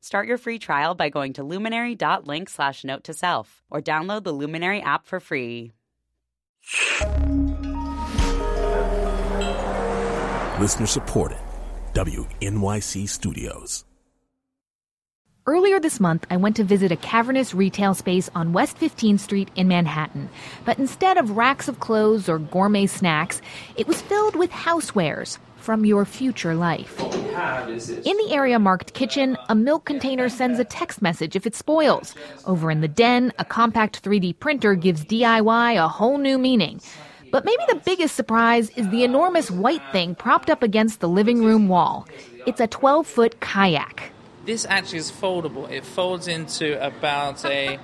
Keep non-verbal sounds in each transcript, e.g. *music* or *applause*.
Start your free trial by going to luminary.link slash note to self or download the Luminary app for free. Listener supported. WNYC Studios. Earlier this month, I went to visit a cavernous retail space on West 15th Street in Manhattan. But instead of racks of clothes or gourmet snacks, it was filled with housewares from your future life. In the area marked kitchen, a milk container sends a text message if it spoils. Over in the den, a compact 3D printer gives DIY a whole new meaning. But maybe the biggest surprise is the enormous white thing propped up against the living room wall. It's a 12 foot kayak. This actually is foldable. It folds into about a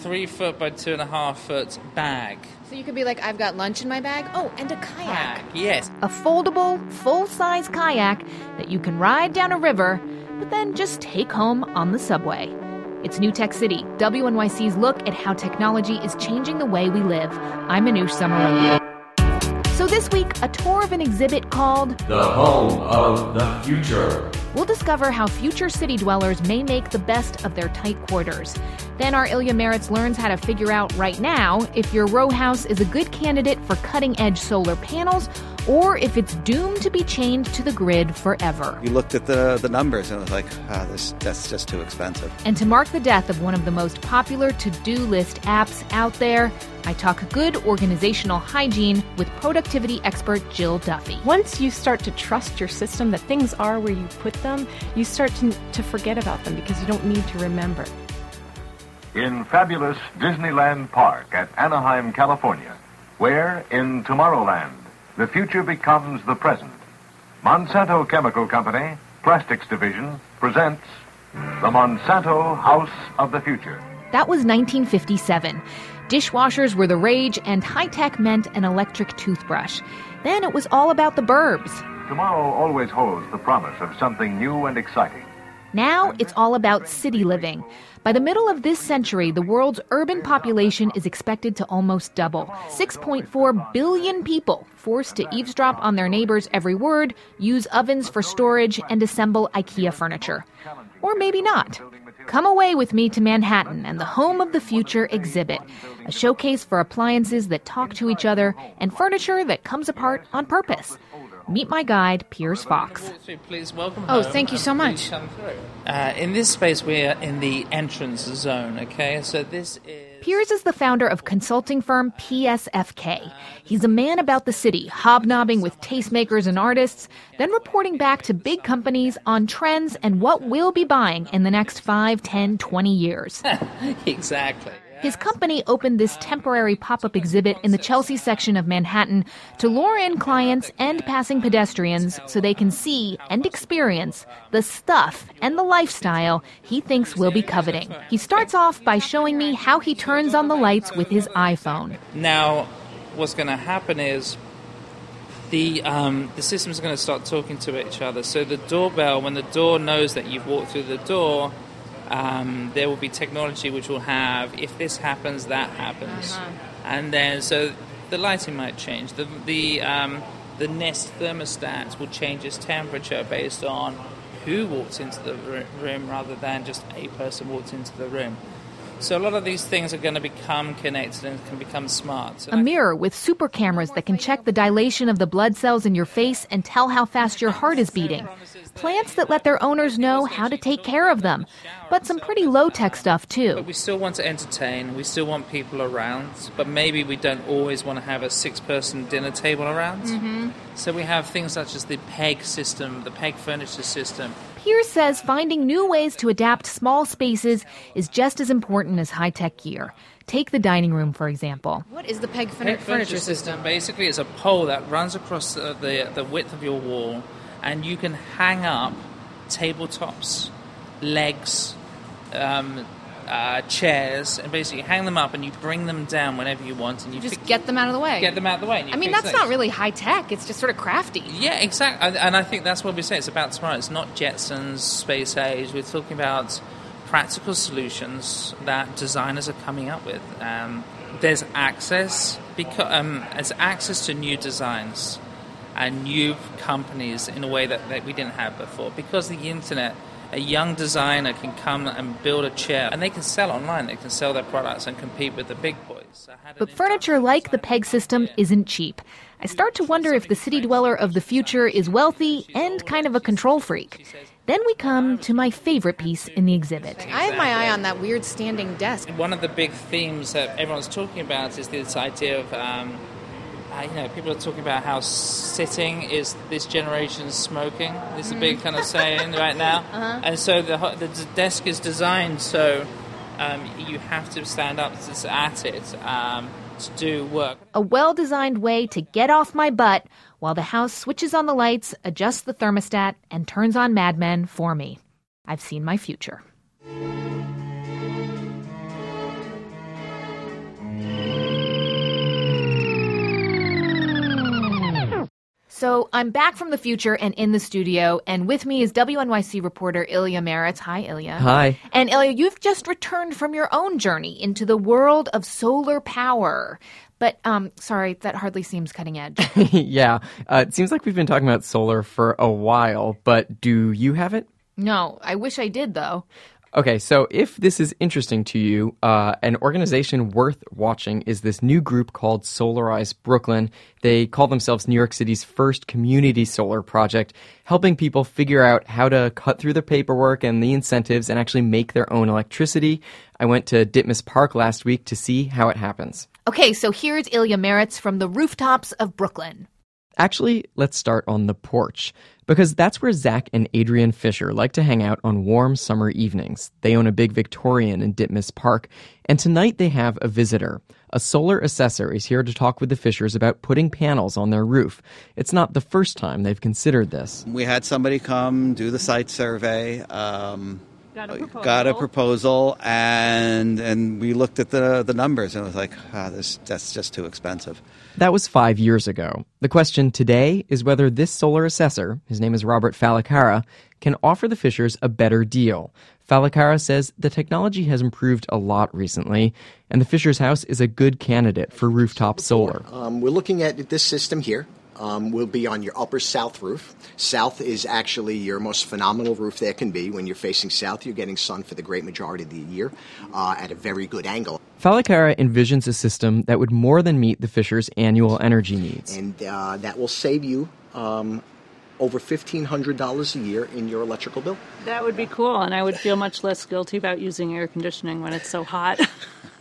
three foot by two and a half foot bag. So you could be like, I've got lunch in my bag. Oh, and a kayak. Yes. A foldable, full size kayak that you can ride down a river, but then just take home on the subway. It's New Tech City, WNYC's look at how technology is changing the way we live. I'm Manoush Zomorodi. So this week, a tour of an exhibit called The Home of the Future. We'll discover how future city dwellers may make the best of their tight quarters. Then our Ilya Marritz learns how to figure out right now if your row house is a good candidate for cutting edge solar panels or if it's doomed to be chained to the grid forever. You looked at the, the numbers and it was like, ah, this, that's just too expensive. And to mark the death of one of the most popular to do list apps out there, I talk good organizational hygiene with productivity expert Jill Duffy. Once you start to trust your system that things are where you put them, you start to, to forget about them because you don't need to remember. In fabulous Disneyland Park at Anaheim, California, where in Tomorrowland, the future becomes the present. Monsanto Chemical Company, Plastics Division, presents the Monsanto House of the Future. That was 1957. Dishwashers were the rage, and high tech meant an electric toothbrush. Then it was all about the burbs. Tomorrow always holds the promise of something new and exciting. Now it's all about city living. By the middle of this century, the world's urban population is expected to almost double. 6.4 billion people forced to eavesdrop on their neighbors' every word, use ovens for storage, and assemble IKEA furniture. Or maybe not. Come away with me to Manhattan and the Home of the Future exhibit, a showcase for appliances that talk to each other and furniture that comes apart on purpose. Meet my guide, Piers Fawkes. Please welcome. Oh, thank you so much. Uh, in this space, we're in the entrance zone. Okay, so this is. Piers is the founder of consulting firm PSFK. He's a man about the city, hobnobbing with tastemakers and artists, then reporting back to big companies on trends and what we'll be buying in the next 5, 10, 20 years. *laughs* exactly. His company opened this temporary pop up exhibit in the Chelsea section of Manhattan to lure in clients and passing pedestrians so they can see and experience the stuff and the lifestyle he thinks we'll be coveting. He starts off by showing me how he turns on the lights with his iPhone. Now, what's going to happen is the um, the systems are going to start talking to each other. So the doorbell, when the door knows that you've walked through the door, um, there will be technology which will have if this happens, that happens, and then so the lighting might change. The the um, the Nest thermostat will change its temperature based on who walks into the room rather than just a person walks into the room. So a lot of these things are going to become connected and can become smart. A mirror with super cameras that can check the dilation of the blood cells in your face and tell how fast your heart is beating. Plants that let their owners know how to take care of them. But some pretty low tech stuff too. But we still want to entertain, we still want people around, but maybe we don't always want to have a six person dinner table around. Mhm. So we have things such as the PEG system, the PEG furniture system. Piers says finding new ways to adapt small spaces is just as important as high tech gear. Take the dining room, for example. What is the PEG PEG furniture, system? basically it's a pole that runs across the, the, the width of your wall, and you can hang up tabletops, legs, um, uh, chairs and basically hang them up and you bring them down whenever you want and you Just fix- get them out of the way. get them out of the way. You I mean, that's things. not really high tech. It's just sort of crafty. Yeah, exactly. And- And I think that's what we say. It's about tomorrow. It's not Jetsons, space age. We're talking about practical solutions that designers are coming up with. Um, there's access because um, there's access to new designs and new companies in a way that, that we didn't have before because the internet. A young designer can come and build a chair, and they can sell online. They can sell their products and compete with the big boys. I had an But furniture like the PEG system isn't cheap. I start to wonder if the city dweller of the future is wealthy and kind of a control freak. Then we come to my favorite piece in the exhibit. I have my eye on that weird standing desk. One of the big themes that everyone's talking about is this idea of, um, uh, you know, people are talking about how sitting is this generation's smoking. This is a big kind of saying right now. *laughs* And so the, the desk is designed so um, you have to stand up to, at it um, to do work. A well designed way to get off my butt while the house switches on the lights, adjusts the thermostat, and turns on Mad Men for me. I've seen my future. So I'm back from the future and in the studio, and with me is WNYC reporter Ilya Marritz. Hi, Ilya. Hi. And Ilya, you've just returned from your own journey into the world of solar power. But um, sorry, that hardly seems cutting edge. *laughs* yeah, uh, it seems like we've been talking about solar for a while, but do you have it? no, I wish I did though. Okay, so if this is interesting to you, uh, an organization worth watching is this new group called Solarize Brooklyn. They call themselves New York City's first community solar project, helping people figure out how to cut through the paperwork and the incentives and actually make their own electricity. I went to Ditmas Park last week to see how it happens. Okay, so here's Ilya Marritz from the rooftops of Brooklyn. Actually, let's start on the porch, because that's where Zach and Adrian Fisher like to hang out on warm summer evenings. They own a big Victorian in Ditmas Park, and tonight they have a visitor. A solar assessor is here to talk with the Fishers about putting panels on their roof. It's not the first time they've considered this. We had somebody come do the site survey. Um, Got a proposal. got a proposal, and and we looked at the the numbers, and it was like, ah, this that's just too expensive. That was five years ago. The question today is whether this solar assessor, his name is Robert Falakara, can offer the Fishers a better deal. Falakara says the technology has improved a lot recently, and the Fishers house is a good candidate for rooftop solar. Um, we're looking at this system here. Um, will be on your upper south roof. South is actually your most phenomenal roof there can be. When you're facing south, you're getting sun for the great majority of the year uh, at a very good angle. Falacara envisions a system that would more than meet the Fishers' annual energy needs. And uh, that will save you um, over $1,500 a year in your electrical bill. That would be cool, and I would feel much less guilty about using air conditioning when it's so hot. *laughs*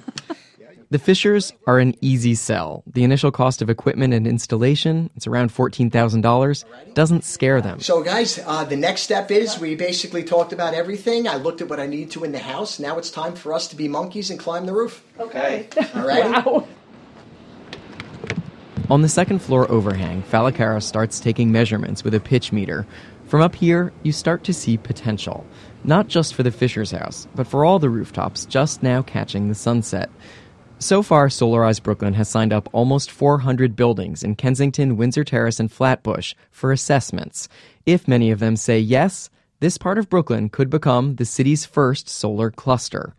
The Fishers are an easy sell. The initial cost of equipment and installation, it's around $14,000, doesn't scare them. So, guys, uh, the next step is we basically talked about everything. I looked at what I needed to in the house. Now it's time for us to be monkeys and climb the roof. Okay. All right. *laughs* On the second floor overhang, Falakara starts taking measurements with a pitch meter. From up here, you start to see potential. Not just for the Fisher's house, but for all the rooftops just now catching the sunset. So far, Solarize Brooklyn has signed up almost 400 buildings in Kensington, Windsor Terrace, and Flatbush for assessments. If many of them say yes, this part of Brooklyn could become the city's first solar cluster.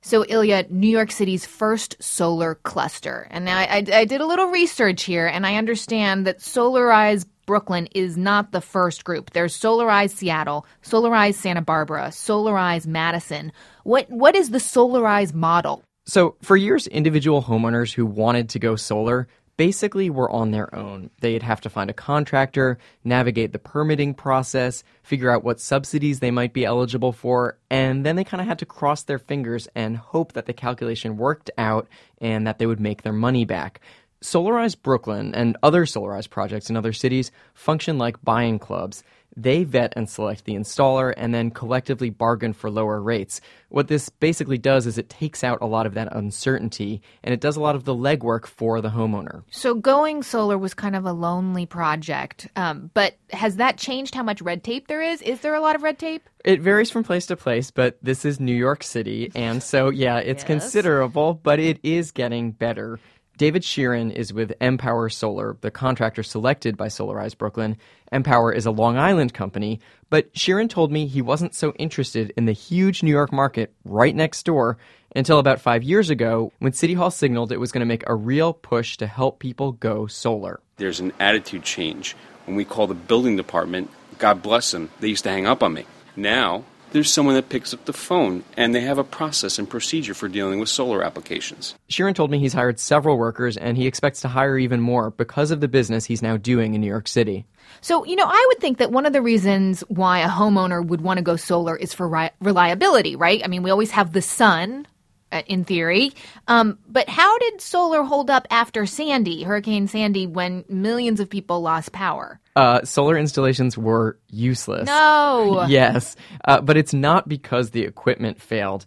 So, Ilya, New York City's first solar cluster. And now I, I, I did a little research here, and I understand that Solarize Brooklyn is not the first group. There's Solarize Seattle, Solarize Santa Barbara, Solarize Madison. What What is the Solarize model? So, for years, individual homeowners who wanted to go solar basically were on their own. They'd have to find a contractor, navigate the permitting process, figure out what subsidies they might be eligible for, and then they kind of had to cross their fingers and hope that the calculation worked out and that they would make their money back. Solarize Brooklyn and other Solarize projects in other cities function like buying clubs. They vet and select the installer and then collectively bargain for lower rates. What this basically does is it takes out a lot of that uncertainty and it does a lot of the legwork for the homeowner. So going solar was kind of a lonely project. Um, but has that changed how much red tape there is? Is there a lot of red tape? It varies from place to place, but this is New York City, and so yeah, it's *laughs* Yes. considerable, but it is getting better. David Sheeran is with Empower Solar, the contractor selected by Solarize Brooklyn. Empower is a Long Island company, but Sheeran told me he wasn't so interested in the huge New York market right next door until about five years ago when City Hall signaled it was going to make a real push to help people go solar. There's an attitude change. When we call the building department, God bless them, they used to hang up on me. Now, there's someone that picks up the phone and they have a process and procedure for dealing with solar applications. Sheeran told me he's hired several workers and he expects to hire even more because of the business he's now doing in New York City. So, you know, I would think that one of the reasons why a homeowner would want to go solar is for ri- reliability, right? I mean, we always have the sun, uh, in theory. Um, but how did solar hold up after Sandy, Hurricane Sandy, when millions of people lost power? Uh, solar installations were useless. No. yes, uh, but it's not because the equipment failed.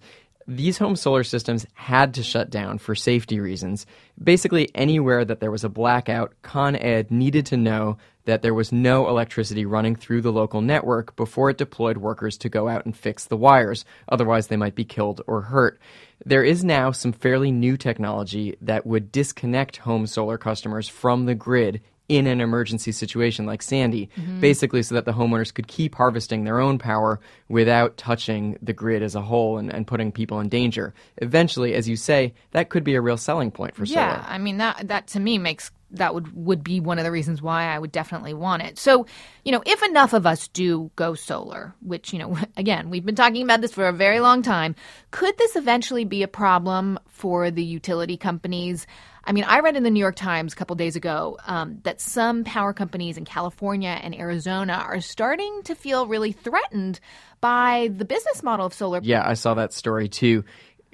These home solar systems had to shut down for safety reasons. Basically, anywhere that there was a blackout, Con Ed needed to know that there was no electricity running through the local network before it deployed workers to go out and fix the wires. Otherwise, they might be killed or hurt. There is now some fairly new technology that would disconnect home solar customers from the grid in an emergency situation like Sandy, Mhm. basically so that the homeowners could keep harvesting their own power without touching the grid as a whole and, and putting people in danger. Eventually, as you say, that could be a real selling point for yeah, solar. Yeah, I mean that that to me makes that would would be one of the reasons why I would definitely want it. So, you know, if enough of us do go solar, which, you know, *laughs* again, we've been talking about this for a very long time, could this eventually be a problem for the utility companies? I mean, I read in the New York Times a couple days ago um, that some power companies in California and Arizona are starting to feel really threatened by the business model of solar. Yeah, I saw that story too.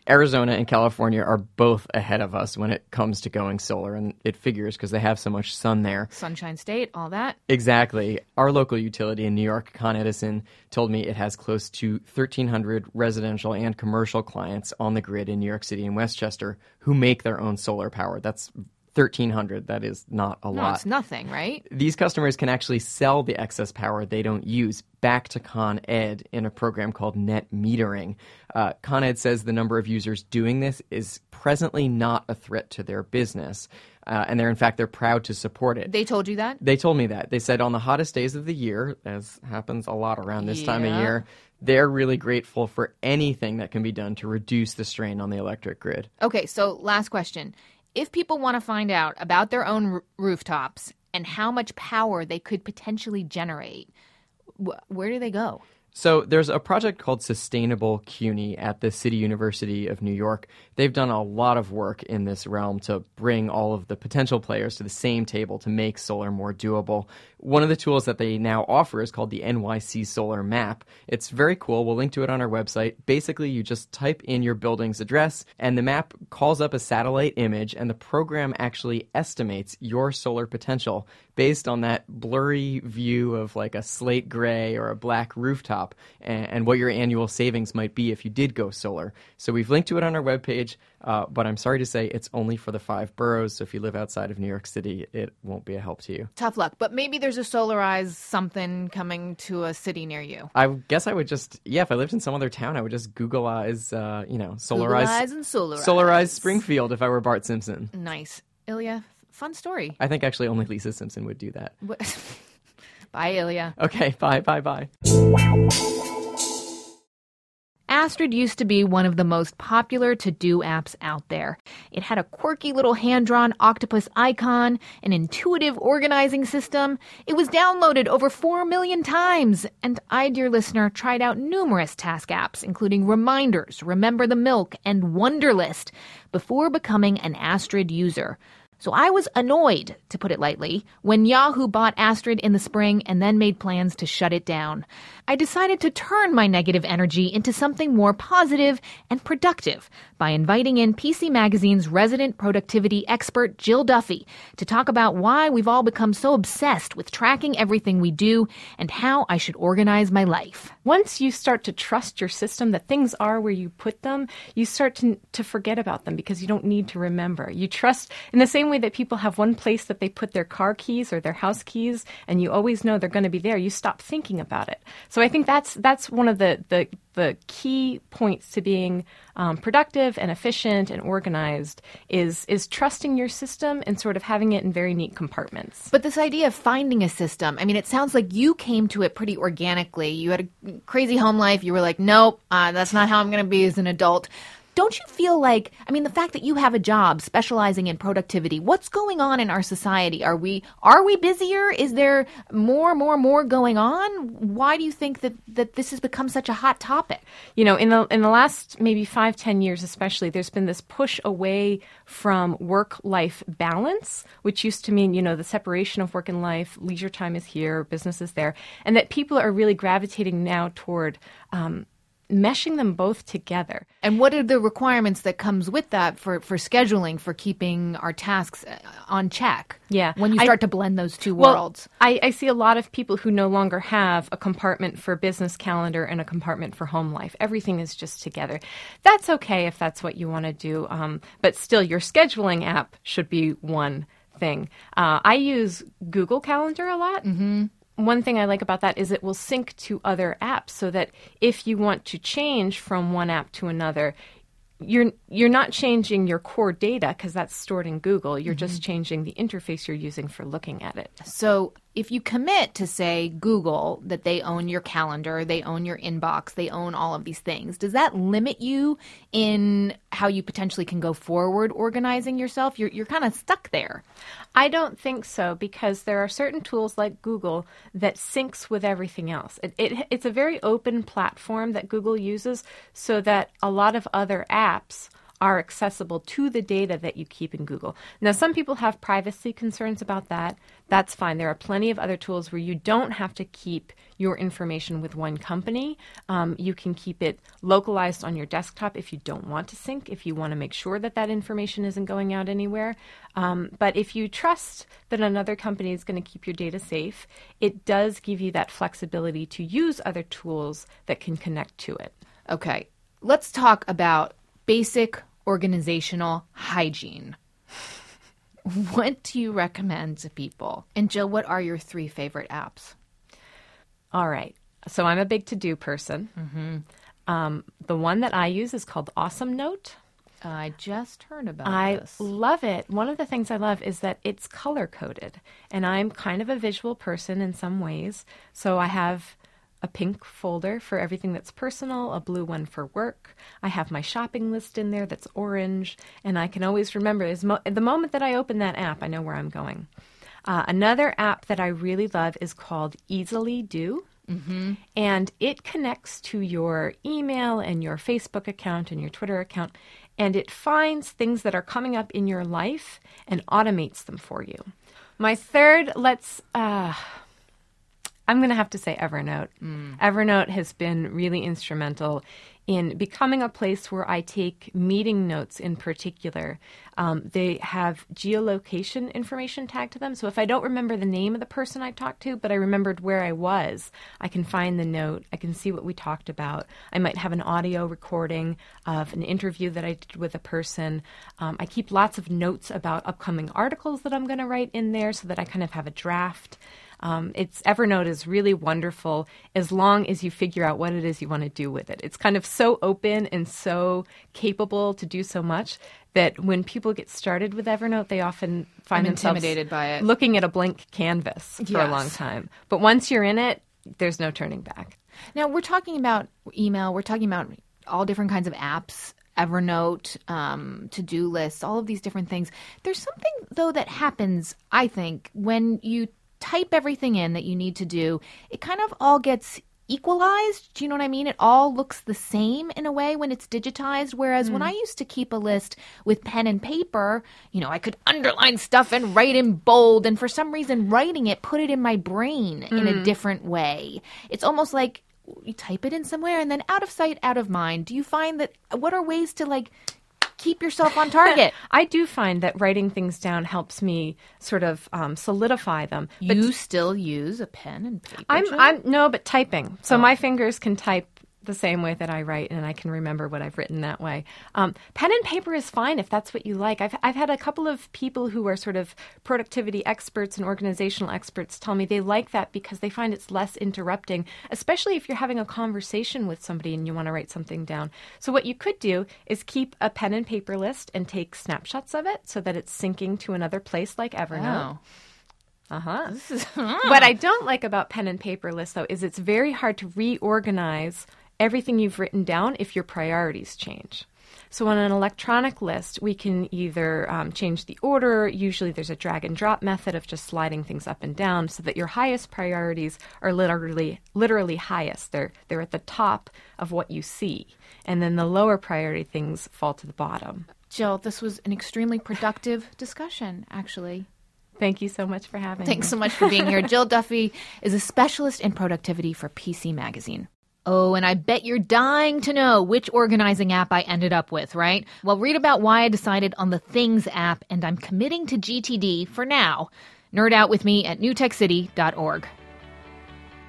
Arizona and California are both ahead of us when it comes to going solar, and it figures because they have so much sun there. Sunshine State, all that. Exactly. Our local utility in New York, Con Edison, told me it has close to 1,300 residential and commercial clients on the grid in New York City and Westchester who make their own solar power. That's 1,300. That is not a No, lot. it's nothing, right? These customers can actually sell the excess power they don't use back to Con Ed in a program called net metering. Uh, Con Ed says the number of users doing this is presently not a threat to their business, uh, and they're in fact they're proud to support it. They told you that? They told me that. They said on the hottest days of the year, as happens a lot around this time of year, they're really grateful for anything that can be done to reduce the strain on the electric grid. Okay, so last question. If people want to find out about their own r- rooftops and how much power they could potentially generate, wh- where do they go? So there's a project called Sustainable CUNY at the City University of New York. They've done a lot of work in this realm to bring all of the potential players to the same table to make solar more doable. One of the tools that they now offer is called the NYC Solar Map. It's very cool. We'll link to it on our website. Basically, you just type in your building's address, and the map calls up a satellite image, and the program actually estimates your solar potential based on that blurry view of like a slate gray or a black rooftop and, and what your annual savings might be if you did go solar. So we've linked to it on our webpage, uh, but I'm sorry to say it's only for the five boroughs. So if you live outside of New York City, it won't be a help to you. Tough luck, but maybe there's a solarized something coming to a city near you. I guess I would just, yeah, if I lived in some other town, I would just Googleize, uh, you know, solarize, Googleize and solarize. solarize Springfield if I were Bart Simpson. Nice. Ilya, fun story. I think actually only Lisa Simpson would do that. *laughs* Bye, Ilya. Okay, bye, bye, bye. Astrid used to be one of the most popular to do apps out there. It had a quirky little hand drawn octopus icon, an intuitive organizing system. It was downloaded over 4 million times, and I, dear listener, tried out numerous task apps, including Reminders, Remember the Milk, and Wunderlist, before becoming an Astrid user. So I was annoyed, to put it lightly, when Yahoo bought Astrid in the spring and then made plans to shut it down. I decided to turn my negative energy into something more positive and productive by inviting in PC Magazine's resident productivity expert Jill Duffy to talk about why we've all become so obsessed with tracking everything we do and how I should organize my life. Once you start to trust your system that things are where you put them, you start to, to forget about them because you don't need to remember. You trust in the same way that people have one place that they put their car keys or their house keys and you always know they're going to be there, you stop thinking about it. So I think that's that's one of the the, the key points to being um, productive and efficient and organized is is trusting your system and sort of having it in very neat compartments. But this idea of finding a system, I mean, it sounds like you came to it pretty organically. You had a crazy home life. You were like, nope, uh, that's not how I'm going to be as an adult. Don't you feel like, I mean, the fact that you have a job specializing in productivity, what's going on in our society? Are we, are we busier? Is there more, more, more going on? Why do you think that, that this has become such a hot topic? You know, in the, in the last maybe five, ten years especially, there's been this push away from work-life balance, which used to mean, you know, the separation of work and life, leisure time is here, business is there, and that people are really gravitating now toward um, meshing them both together. And what are the requirements that comes with that for, for scheduling, for keeping our tasks uh, on check? Yeah. When you start I, to blend those two well, worlds. I, I see a lot of people who no longer have a compartment for business calendar and a compartment for home life. Everything is just together. That's okay if that's what you want to do. Um, but still, your scheduling app should be one thing. Uh, I use Google Calendar a lot. Mm-hmm one thing I like about that is it will sync to other apps so that if you want to change from one app to another, you're you're not changing your core data because that's stored in Google. You're mm-hmm. just changing the interface you're using for looking at it. So if you commit to say Google that they own your calendar, they own your inbox, they own all of these things, does that limit you in how you potentially can go forward organizing yourself? You're you're kind of stuck there. I don't think so because there are certain tools like Google that syncs with everything else. It, it, it's a very open platform that Google uses so that a lot of other apps are accessible to the data that you keep in Google. Now, some people have privacy concerns about that. That's fine. There are plenty of other tools where you don't have to keep your information with one company. Um, you can keep it localized on your desktop if you don't want to sync, if you want to make sure that that information isn't going out anywhere. Um, but if you trust that another company is going to keep your data safe, it does give you that flexibility to use other tools that can connect to it. Okay, let's talk about basic organizational hygiene. *laughs* what do you recommend to people? And Jill, what are your three favorite apps? All right. So I'm a big to do person. Mm-hmm. Um, the one that I use is called Awesome Note. I just heard about I this. love it. One of the things I love is that it's color coded, and I'm kind of a visual person in some ways. So I have a pink folder for everything that's personal, a blue one for work. I have my shopping list in there that's orange, and I can always remember mo- the moment that I open that app, I know where I'm going. Uh, another app that I really love is called Easily Do. Mm-hmm. And it connects to your email and your Facebook account and your Twitter account, and it finds things that are coming up in your life and automates them for you. My third, let's. Uh, I'm going to have to say Evernote. Mm. Evernote has been really instrumental in becoming a place where I take meeting notes in particular. Um, they have geolocation information tagged to them. So if I don't remember the name of the person I talked to, but I remembered where I was, I can find the note. I can see what we talked about. I might have an audio recording of an interview that I did with a person. Um, I keep lots of notes about upcoming articles that I'm going to write in there so that I kind of have a draft. Um, it's Evernote is really wonderful as long as you figure out what it is you want to do with it. It's kind of so open and so capable to do so much that when people get started with Evernote, they often find I'm themselves intimidated by it. looking at a blank canvas for Yes. a long time. But once you're in it, there's no turning back. Now, we're talking about email, we're talking about all different kinds of apps. Evernote, um, to do lists, all of these different things. There's something, though, that happens, I think, when you type everything in that you need to do, it kind of all gets equalized. Do you know what I mean? It all looks the same in a way when it's digitized. Whereas when I used to keep a list with pen and paper, you know, I could underline stuff and write in bold. And for some reason, writing it put it in my brain in a Mm. different way. It's almost like you type it in somewhere and then out of sight, out of mind. Do you find that what are ways to like keep yourself on target? *laughs* I do find that writing things down helps me sort of um, solidify them. But you still use a pen and paper? I'm, I'm no, but typing. So Oh. my fingers can type the same way that I write, and I can remember what I've written that way. Um, pen and paper is fine if that's what you like. I've I've had a couple of people who are sort of productivity experts and organizational experts tell me they like that because they find it's less interrupting, especially if you're having a conversation with somebody and you want to write something down. So what you could do is keep a pen and paper list and take snapshots of it so that it's syncing to another place like Evernote. Oh. Uh huh. *laughs* What I don't like about pen and paper lists, though, is it's very hard to reorganize everything you've written down if your priorities change. So on an electronic list, we can either um, change the order. Usually, there's a drag and drop method of just sliding things up and down, so that your highest priorities are literally literally highest. They're they're at the top of what you see, and then the lower priority things fall to the bottom. Jill, this was an extremely productive discussion, actually. Thank you so much for having Thanks me. so much for being here. *laughs* Jill Duffy is a specialist in productivity for PC Magazine. Oh, and I bet you're dying to know which organizing app I ended up with, right? Well, read about why I decided on the Things app, and I'm committing to GTD for now. Nerd out with me at newtechcity.org.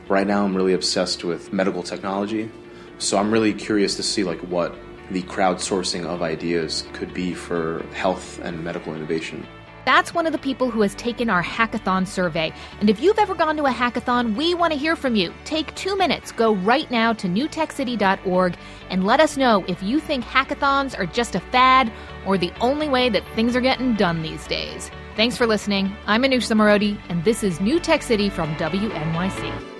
Right now, I'm really obsessed with medical technology, so I'm really curious to see like what the crowdsourcing of ideas could be for health and medical innovation. That's one of the people who has taken our hackathon survey. And if you've ever gone to a hackathon, we want to hear from you. Take two minutes, go right now to newtechcity.org, and let us know if you think hackathons are just a fad or the only way that things are getting done these days. Thanks for listening. I'm Manoush Zomorodi, and this is New Tech City from WNYC.